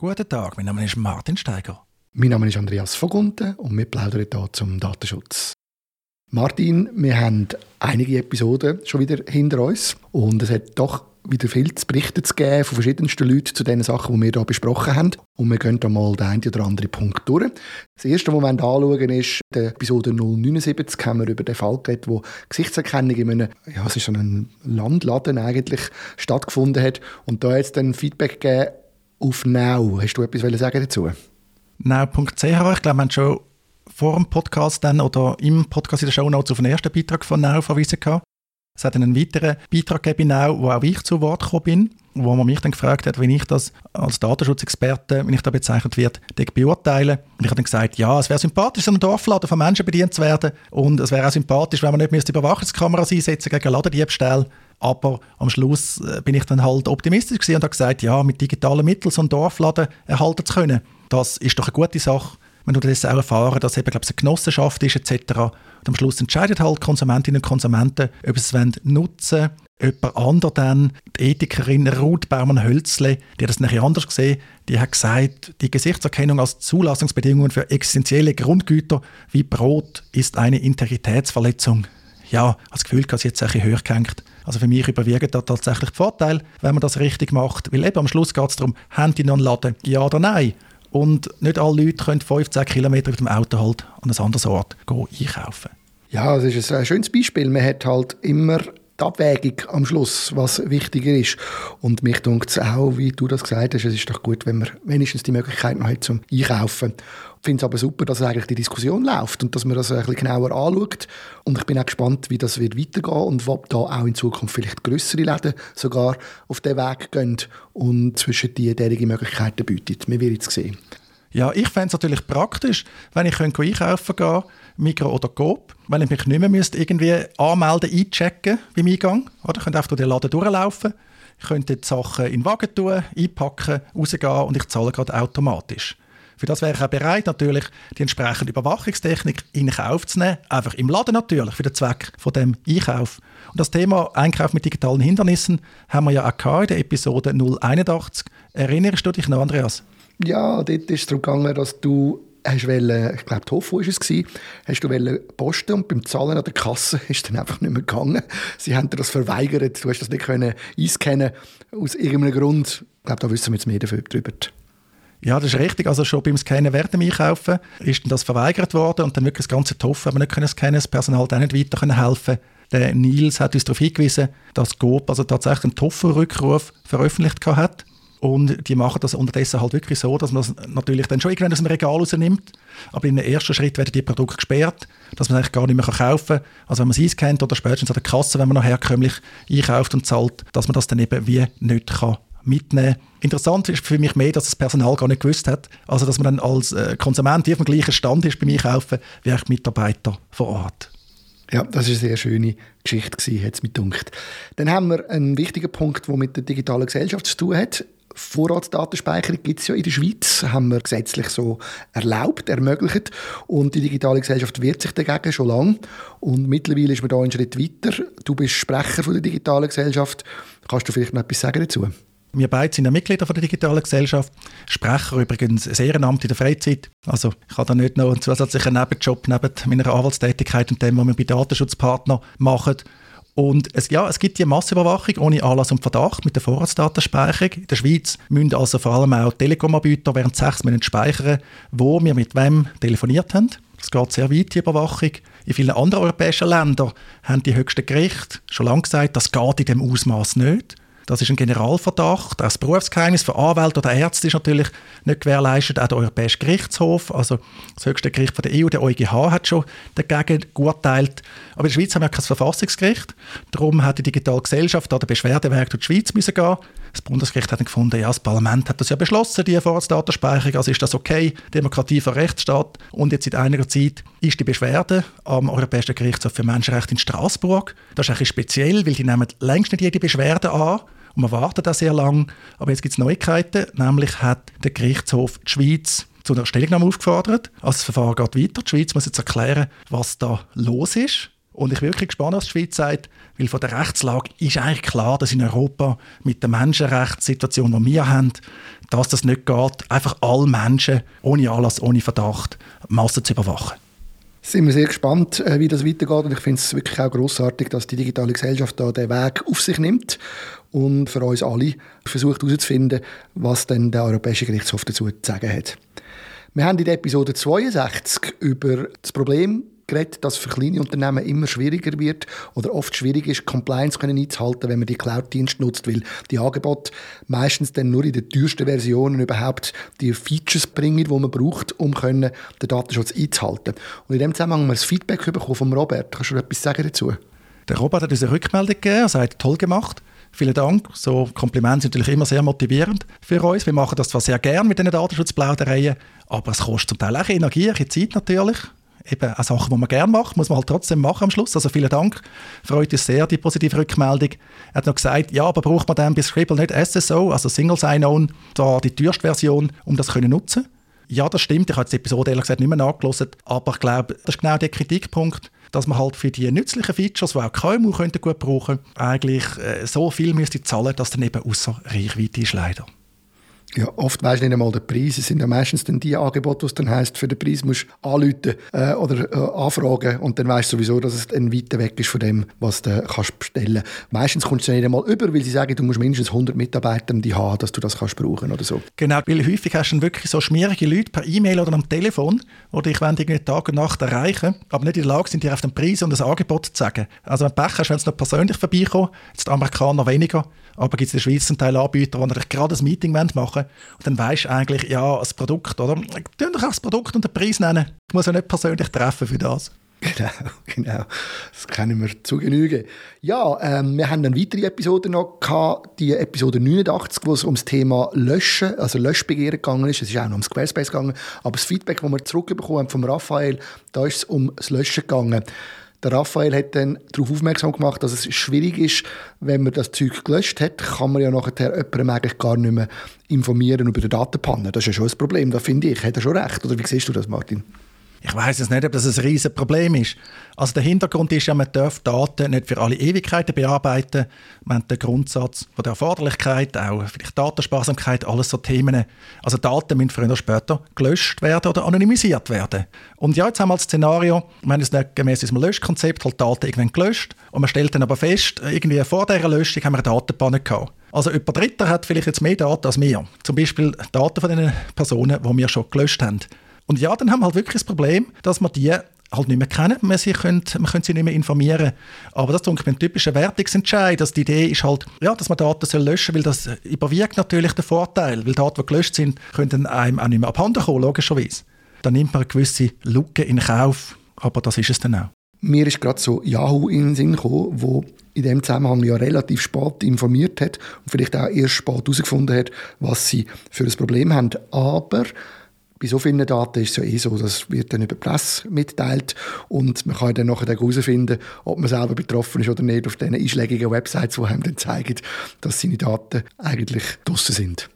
Guten Tag, mein Name ist Martin Steiger. Mein Name ist Andreas Vogunten und wir plaudern hier zum Datenschutz. Martin, wir haben einige Episoden schon wieder hinter uns und es hat doch wieder viel zu berichten zu geben von verschiedensten Leuten zu den Sachen, die wir hier besprochen haben. Und wir gehen da mal den einen oder anderen Punkt durch. Das erste, was wir anschauen ist, in Episode 079 haben wir über den Fall geredet, wo Gesichtserkennung in einem, ja, es ist so ein Landladen eigentlich stattgefunden hat. Und da hat es dann Feedback gegeben auf Now. Hast du etwas sagen dazu? Now.ch, ich glaube, wir haben schon vor dem Podcast dann oder im Podcast in der Show Notes auf den ersten Beitrag von Now verwiesen. Es hat einen weiteren Beitrag gegeben, wo auch ich zu Wort gekommen bin, wo man mich dann gefragt hat, wie ich das als Datenschutzexperte, wenn ich da bezeichnet wird, beurteile. Und ich habe dann gesagt, ja, es wäre sympathisch, so ein Dorfladen von Menschen bedient zu werden und es wäre auch sympathisch, wenn man nicht müsste Überwachungskameras einsetzen gegen Ladendiebstahl. Aber am Schluss äh, bin ich dann halt optimistisch und habe gesagt, ja, mit digitalen Mitteln so einen Dorfladen erhalten zu können, das ist doch eine gute Sache du das auch erfahren, dass eben, glaube ich, eine Genossenschaft ist etc. Und am Schluss entscheidet halt Konsumentinnen und Konsumenten, ob sie es nutzen wollen. Jemand anderer dann, die Ethikerin Ruth Baumann-Hölzle, die hat das nachher anders gesehen, die hat gesagt, die Gesichtserkennung als Zulassungsbedingung für existenzielle Grundgüter wie Brot ist eine Integritätsverletzung. Ja, als Gefühl sie jetzt ein bisschen hochgehängt. Also für mich überwiegen da tatsächlich die Vorteile, wenn man das richtig macht. Weil eben am Schluss geht es darum, haben die noch einen Laden? Ja oder nein? Und nicht alle Leute können 15 Kilometer mit dem Auto halt an einem anderen Ort einkaufen. Ja, das ist ein schönes Beispiel. Man hat halt immer die Abwägung am Schluss, was wichtiger ist. Und mich denkt es auch, wie du das gesagt hast, es ist doch gut, wenn man wenigstens die Möglichkeit noch hat zum Einkaufen. Ich finde es aber super, dass eigentlich die Diskussion läuft und dass man das ein bisschen genauer anschaut. Und ich bin auch gespannt, wie das wird weitergehen und ob da auch in Zukunft vielleicht größere Läden sogar auf den Weg gehen und zwischen die derige Möglichkeiten bieten. Wir werden es sehen. Ja, ich fände es natürlich praktisch, wenn ich einkaufen gehen Migros oder Coop, wenn ich mich nicht mehr müsste irgendwie anmelden, einchecken beim Eingang. Oder? Ich könnte einfach durch den Laden durchlaufen, ich könnte die Sachen in den Wagen tun, einpacken, rausgehen und ich zahle gerade automatisch. Für das wäre ich auch bereit, natürlich die entsprechende Überwachungstechnik in Kauf zu nehmen, einfach im Laden natürlich, für den Zweck von dem Einkauf. Und das Thema Einkauf mit digitalen Hindernissen haben wir ja auch in der Episode 081. Erinnerst du dich noch, Andreas? Ja, dort ist es darum gegangen, dass du hast wollen, ich glaube, Tofu war es, hast du wollen posten und beim Zahlen an der Kasse ist dann einfach nicht mehr gegangen. Sie haben dir das verweigert, du hast das nicht können einscannen aus irgendeinem Grund. Ich glaube, da wissen wir jetzt mehr darüber. Ja, das ist richtig. Also schon beim Scannen während dem Einkaufen ist das verweigert worden und dann wirklich das ganze Tofu aber nicht können scannen, das Personal dann nicht weiter helfen. Der Nils hat uns darauf hingewiesen, dass GoP also tatsächlich einen Tofu-Rückruf veröffentlicht hat und die machen das unterdessen halt wirklich so, dass man das natürlich dann schon irgendwann aus dem Regal rausnimmt. Aber in einem ersten Schritt werden die Produkte gesperrt, dass man eigentlich gar nicht mehr kaufen kann. Also wenn man es einscannt oder spätestens an der Kasse, wenn man noch herkömmlich einkauft und zahlt, dass man das dann eben wie nicht kann mitnehmen Interessant ist für mich mehr, dass das Personal gar nicht gewusst hat. Also dass man dann als äh, Konsument auf dem gleichen Stand ist beim Einkaufen wie auch Mitarbeiter vor Ort. Ja, das ist eine sehr schöne Geschichte hat es mir gedacht. Dann haben wir einen wichtigen Punkt, der mit der digitalen Gesellschaft zu tun hat. Vorratsdatenspeicherung gibt es ja in der Schweiz, haben wir gesetzlich so erlaubt, ermöglicht. Und die digitale Gesellschaft wehrt sich dagegen schon lange. Und mittlerweile ist man da einen Schritt weiter. Du bist Sprecher von der digitalen Gesellschaft. Kannst du vielleicht noch etwas sagen dazu? Wir beide sind ja Mitglieder von der digitalen Gesellschaft. Sprecher übrigens ein Ehrenamt in der Freizeit. Also ich habe da nicht noch einen zusätzlichen Nebenjob neben meiner Anwaltstätigkeit und dem, was wir bei Datenschutzpartnern machen. Und es, ja, es gibt die Massenüberwachung ohne Anlass und Verdacht mit der Vorratsdatenspeicherung. In der Schweiz müssen also vor allem auch Telekom-Anbieter während sechs Monaten speichern, wo wir mit wem telefoniert haben. Das geht sehr weit, die Überwachung. In vielen anderen europäischen Ländern haben die höchsten Gerichte schon lange gesagt, das geht in dem Ausmaß nicht. Das ist ein Generalverdacht. Auch das Berufsgeheimnis für Anwälte oder Ärzte ist natürlich nicht gewährleistet. Auch der Europäische Gerichtshof, also das höchste Gericht von der EU, der EuGH, hat schon dagegen geurteilt. Aber in der Schweiz haben wir kein Verfassungsgericht. Darum hat die digitale Gesellschaft da der Beschwerdeweg durch die Schweiz gehen. Das Bundesgericht hat dann gefunden, ja, das Parlament hat das ja beschlossen, die Vorratsdatenspeicherung, also ist das okay, Demokratie vor Rechtsstaat. Und jetzt seit einiger Zeit ist die Beschwerde am Europäischen Gerichtshof für Menschenrechte in Straßburg. Das ist ein bisschen speziell, weil die nehmen längst nicht jede Beschwerde an man wartet da sehr lange. Aber jetzt gibt es Neuigkeiten, nämlich hat der Gerichtshof die Schweiz zu einer Stellungnahme aufgefordert. Also das Verfahren geht weiter. Die Schweiz muss jetzt erklären, was da los ist. Und ich bin wirklich gespannt, was die Schweiz sagt, weil von der Rechtslage ist eigentlich klar, dass in Europa mit der Menschenrechtssituation, die wir haben, dass das nicht geht, einfach alle Menschen ohne Anlass, ohne Verdacht Massen zu überwachen. Sind wir sehr gespannt, äh, wie das weitergeht und ich finde es wirklich auch großartig, dass die digitale Gesellschaft da den Weg auf sich nimmt und für uns alle versucht herauszufinden, was denn der Europäische Gerichtshof dazu zu sagen hat. Wir haben in der Episode 62 über das Problem geredet, dass für kleine Unternehmen immer schwieriger wird oder oft schwierig ist, Compliance einzuhalten, wenn man die Cloud-Dienste nutzt, weil die Angebote meistens dann nur in den teuersten Versionen überhaupt die Features bringen, die man braucht, um können, den Datenschutz einzuhalten. Und in dem Zusammenhang haben wir das Feedback bekommen von Robert. Kannst du etwas sagen dazu? Der Robert hat uns eine Rückmeldung gegeben, er sagt, toll gemacht. Vielen Dank. So Komplimente sind natürlich immer sehr motivierend für uns. Wir machen das zwar sehr gern mit diesen Datenschutzplaudereien, aber es kostet zum Teil auch Energie, Zeit natürlich eben auch Sachen, die man gerne macht, muss man halt trotzdem machen am Schluss. Also vielen Dank. Freut uns sehr, die positive Rückmeldung. Er hat noch gesagt, ja, aber braucht man dann bei Scribble nicht SSO, also Single Sign-On, da die teuerste Version, um das zu nutzen? Ja, das stimmt. Ich habe die Episode ehrlich gesagt nicht mehr nachgelassen, aber ich glaube, das ist genau der Kritikpunkt, dass man halt für die nützlichen Features, die auch KMU könnten gut brauchen, eigentlich äh, so viel müsste zahlen, dass dann eben außer Reichweite ist leider. Ja, oft du nicht einmal den Preis. Es sind ja meistens dann die Angebote, was dann heisst, für den Preis musst du anrufen äh, oder äh, anfragen und dann weißt du sowieso, dass es ein weiter weg ist von dem, was du kannst bestellen Meistens kommst du nicht einmal über, weil sie sagen, du musst mindestens 100 Mitarbeiter die haben, dass du das kannst brauchen oder so. Genau, weil häufig hast du dann wirklich so schmierige Leute per E-Mail oder am Telefon, die dich irgendwie Tag und Nacht erreichen, aber nicht in der Lage sind, dir auf den Preis und das Angebot zu sagen. Also wenn du Pech hast, wenn es noch persönlich vorbeikommen, jetzt die Amerikaner weniger, aber gibt es in der Schweiz einen Teil Anbieter, die gerade ein Meeting machen wollen und dann weisst du eigentlich, ja, das Produkt, oder? Tun doch auch das Produkt und den Preis nennen. Ich muss ja nicht persönlich treffen für das. Genau, genau. Das kennen wir zu Genüge. Ja, ähm, wir haben eine weitere Episode noch gehabt, die Episode 89, wo es ums Thema Löschen, also Löschbegehren gegangen ist. Es ist auch noch ums Squarespace gegangen. Aber das Feedback, das wir zurückbekommen haben vom Raphael, da ist es um das Löschen gegangen. Der Raphael hat dann darauf aufmerksam gemacht, dass es schwierig ist, wenn man das Zeug gelöscht hat, kann man ja nachher jemandem eigentlich gar nicht mehr informieren über die Datenpanne. Das ist ja schon ein Problem, da finde ich. Hat er schon recht? Oder wie siehst du das, Martin? Ich weiß es nicht, ob das ein riesiges Problem ist. Also der Hintergrund ist ja, man darf Daten nicht für alle Ewigkeiten bearbeiten. Man hat den Grundsatz von der Erforderlichkeit, auch vielleicht Datensparsamkeit, alles so Themen. Also Daten müssen früher oder später gelöscht werden oder anonymisiert werden. Und ja, jetzt haben wir das Szenario, es nicht gemäß diesem Löschkonzept halt Daten irgendwann gelöscht und man stellt dann aber fest, irgendwie vor dieser Löschung haben wir eine Datenpanne gehabt. Also jemand Dritter hat vielleicht jetzt mehr Daten als wir. Zum Beispiel Daten von den Personen, die wir schon gelöscht haben. Und ja, dann haben wir halt wirklich das Problem, dass wir die halt nicht mehr kennen. Man, sie können, man können sie nicht mehr informieren. Aber das ist ein typischer Wertungsentscheid. Also die Idee ist halt, ja, dass man Daten soll löschen soll, weil das überwiegt natürlich den Vorteil. Weil Daten, die gelöscht sind, können einem auch nicht mehr abhanden kommen, logischerweise. Dann nimmt man eine gewisse Lücke in Kauf, aber das ist es dann auch. Mir ist gerade so Yahoo in den Sinn gekommen, wo in dem Zusammenhang ja relativ spät informiert hat und vielleicht auch erst spät herausgefunden hat, was sie für ein Problem haben. Aber bei so vielen Daten ist es ja eh so, das wird dann über Presse mitteilt und man kann dann nachher herausfinden, ob man selber betroffen ist oder nicht auf diesen einschlägigen Websites, die einem dann zeigen, dass seine Daten eigentlich draussen sind.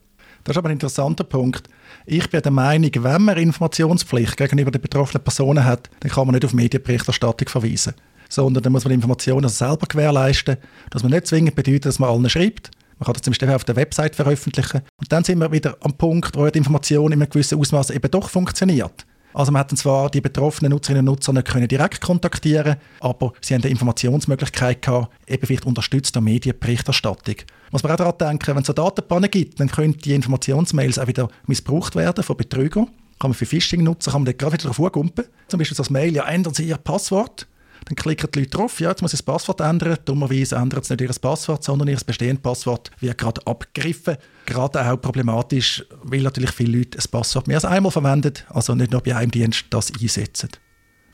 Das ist aber ein interessanter Punkt. Ich bin der Meinung, wenn man Informationspflicht gegenüber den betroffenen Personen hat, dann kann man nicht auf Medienberichterstattung verweisen. Sondern dann muss man Informationen selber gewährleisten, dass man nicht zwingend bedeutet, dass man allen schreibt, man kann das zum Beispiel auf der Website veröffentlichen. Und dann sind wir wieder am Punkt, wo die Information in einem gewissen Ausmaß eben doch funktioniert. Also man hat zwar die betroffenen Nutzerinnen und Nutzer nicht können direkt kontaktieren, aber sie haben eine Informationsmöglichkeit gehabt, eben vielleicht unterstützt durch Medienberichterstattung. Muss man auch daran denken, wenn es so Datenpannen gibt, dann können die Informationsmails auch wieder missbraucht werden von Betrügern. Kann man für Phishing-Nutzer kann man gerade wieder drauf. Zum Beispiel das Mail, ja, ändern Sie Ihr Passwort. Dann klicken die Leute drauf, ja, jetzt muss ich das Passwort ändern. Dummerweise ändern sie nicht ihr Passwort, sondern ihr bestehendes Passwort wird gerade abgegriffen. Gerade auch problematisch, weil natürlich viele Leute das Passwort mehr als einmal verwenden, also nicht nur bei einem Dienst das einsetzen.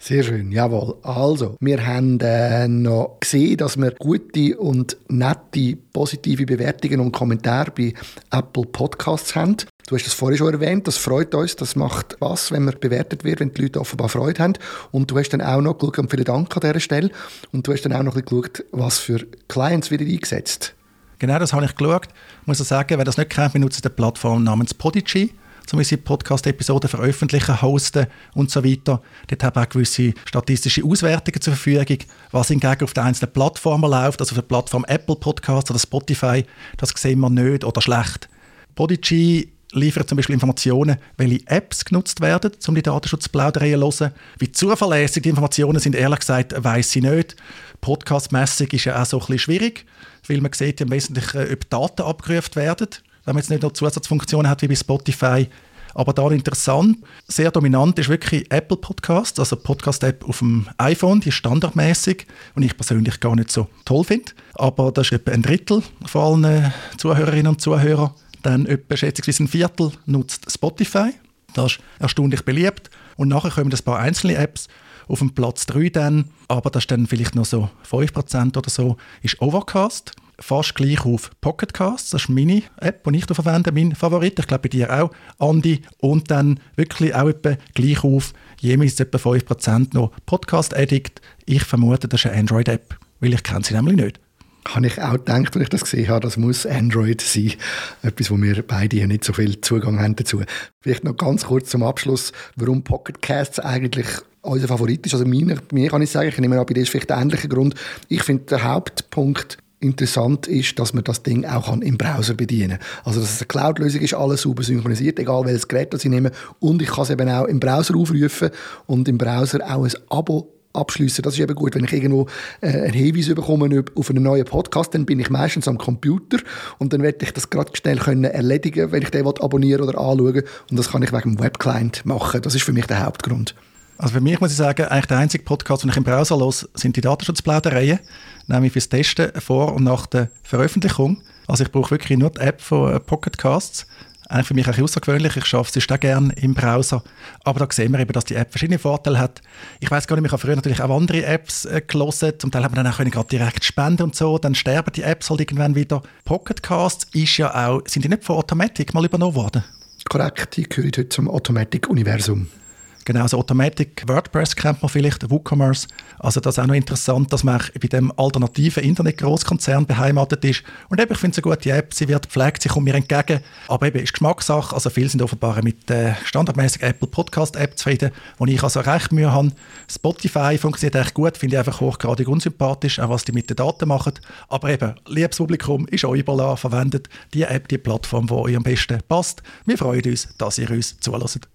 Sehr schön, jawohl. Also, wir haben äh, noch gesehen, dass wir gute und nette positive Bewertungen und Kommentare bei Apple Podcasts haben. Du hast das vorhin schon erwähnt, das freut uns, das macht was, wenn man bewertet wird, wenn die Leute offenbar Freude haben. Und du hast dann auch noch geschaut, und vielen Dank an dieser Stelle, und du hast dann auch noch geschaut, was für Clients wieder eingesetzt. Genau, das habe ich geschaut. Ich muss sagen, wer das nicht kennt, nutzen eine Plattform namens Podigy. um unsere Podcast-Episoden veröffentlichen, hosten und so weiter. Dort haben wir auch gewisse statistische Auswertungen zur Verfügung, was hingegen auf den einzelnen Plattformen läuft, also auf der Plattform Apple Podcasts oder Spotify, das sehen wir nicht oder schlecht. Podigy liefert zum Beispiel Informationen, welche Apps genutzt werden, um die Datenschutzplaudereien zu hören. Wie zuverlässig die Informationen sind, ehrlich gesagt, weiß ich nicht. Podcastmässig ist ja auch so ein bisschen schwierig, weil man sieht ja im Wesentlichen, ob Daten abgerufen werden, wenn man jetzt nicht noch Zusatzfunktionen hat wie bei Spotify. Aber da interessant, sehr dominant ist wirklich Apple Podcast, also Podcast-App auf dem iPhone, die ist standardmäßig und ich persönlich gar nicht so toll finde. Aber das ist etwa ein Drittel von allen Zuhörerinnen und Zuhörern. Dann etwa schätzungsweise ein Viertel nutzt Spotify. Das ist erstaunlich beliebt. Und nachher kommen ein paar einzelne Apps. Auf dem Platz 3 dann, aber das ist dann vielleicht noch so 5% oder so, ist Overcast. Fast gleich auf Pocketcast, das ist meine App, die ich da verwende, mein Favorit. Ich glaube bei dir auch, Andi. Und dann wirklich auch etwa gleich auf, jeweils etwa 5% noch Podcast Addict. Ich vermute, das ist eine Android-App, weil ich kenne sie nämlich nicht habe ich auch gedacht, als ich das gesehen habe, das muss Android sein. Etwas, wo wir beide nicht so viel Zugang haben dazu. Vielleicht noch ganz kurz zum Abschluss, warum Pocket Casts eigentlich unser Favorit ist. Also mir, mir kann ich sagen, ich nehme an, bei dir ist vielleicht der ähnliche Grund. Ich finde, der Hauptpunkt interessant ist, dass man das Ding auch im Browser bedienen kann. Also, dass es eine Cloud-Lösung ist, alles super synchronisiert, egal welches Gerät das ich nehme. Und ich kann es eben auch im Browser aufrufen und im Browser auch ein Abo abschließen. Das ist eben gut. Wenn ich irgendwo äh, einen Hinweis bekomme auf einen neuen Podcast, dann bin ich meistens am Computer und dann werde ich das gerade schnell können erledigen, wenn ich den abonnieren oder anschauen Und das kann ich wegen dem Webclient machen. Das ist für mich der Hauptgrund. Also für mich muss ich sagen, eigentlich der einzige Podcast, den ich im Browser los, sind die Datenschutzplaudereien, nämlich fürs Testen vor und nach der Veröffentlichung. Also ich brauche wirklich nur die App von äh, Pocketcasts eigentlich für mich auch außergewöhnlich. Ich schaffe es auch gerne im Browser. Aber da sehen wir eben, dass die App verschiedene Vorteile hat. Ich weiß gar nicht, ich habe früher natürlich auch andere Apps äh, gelesen. Zum Teil haben wir dann auch gerade direkt spenden und so. Dann sterben die Apps halt irgendwann wieder. Pocketcasts ist ja auch, sind die nicht von Automatic mal übernommen worden? Korrekt, die gehören heute zum Automatic-Universum. Genau, also Automatic WordPress kennt man vielleicht, WooCommerce. Also das ist auch noch interessant, dass man bei dem alternativen Internet-Großkonzern beheimatet ist. Und eben, ich finde es eine gute App, sie wird pflegt, sie kommt mir entgegen. Aber eben, ist Geschmackssache. Also viele sind offenbar mit der standardmäßigen Apple Podcast-App zufrieden, wo ich also recht Mühe habe. Spotify funktioniert echt gut, finde ich einfach hochgradig unsympathisch, auch was die mit den Daten machen. Aber eben, liebes Publikum, ist euch überlassen, verwendet die App, die Plattform, die euch am besten passt. Wir freuen uns, dass ihr uns zulässt.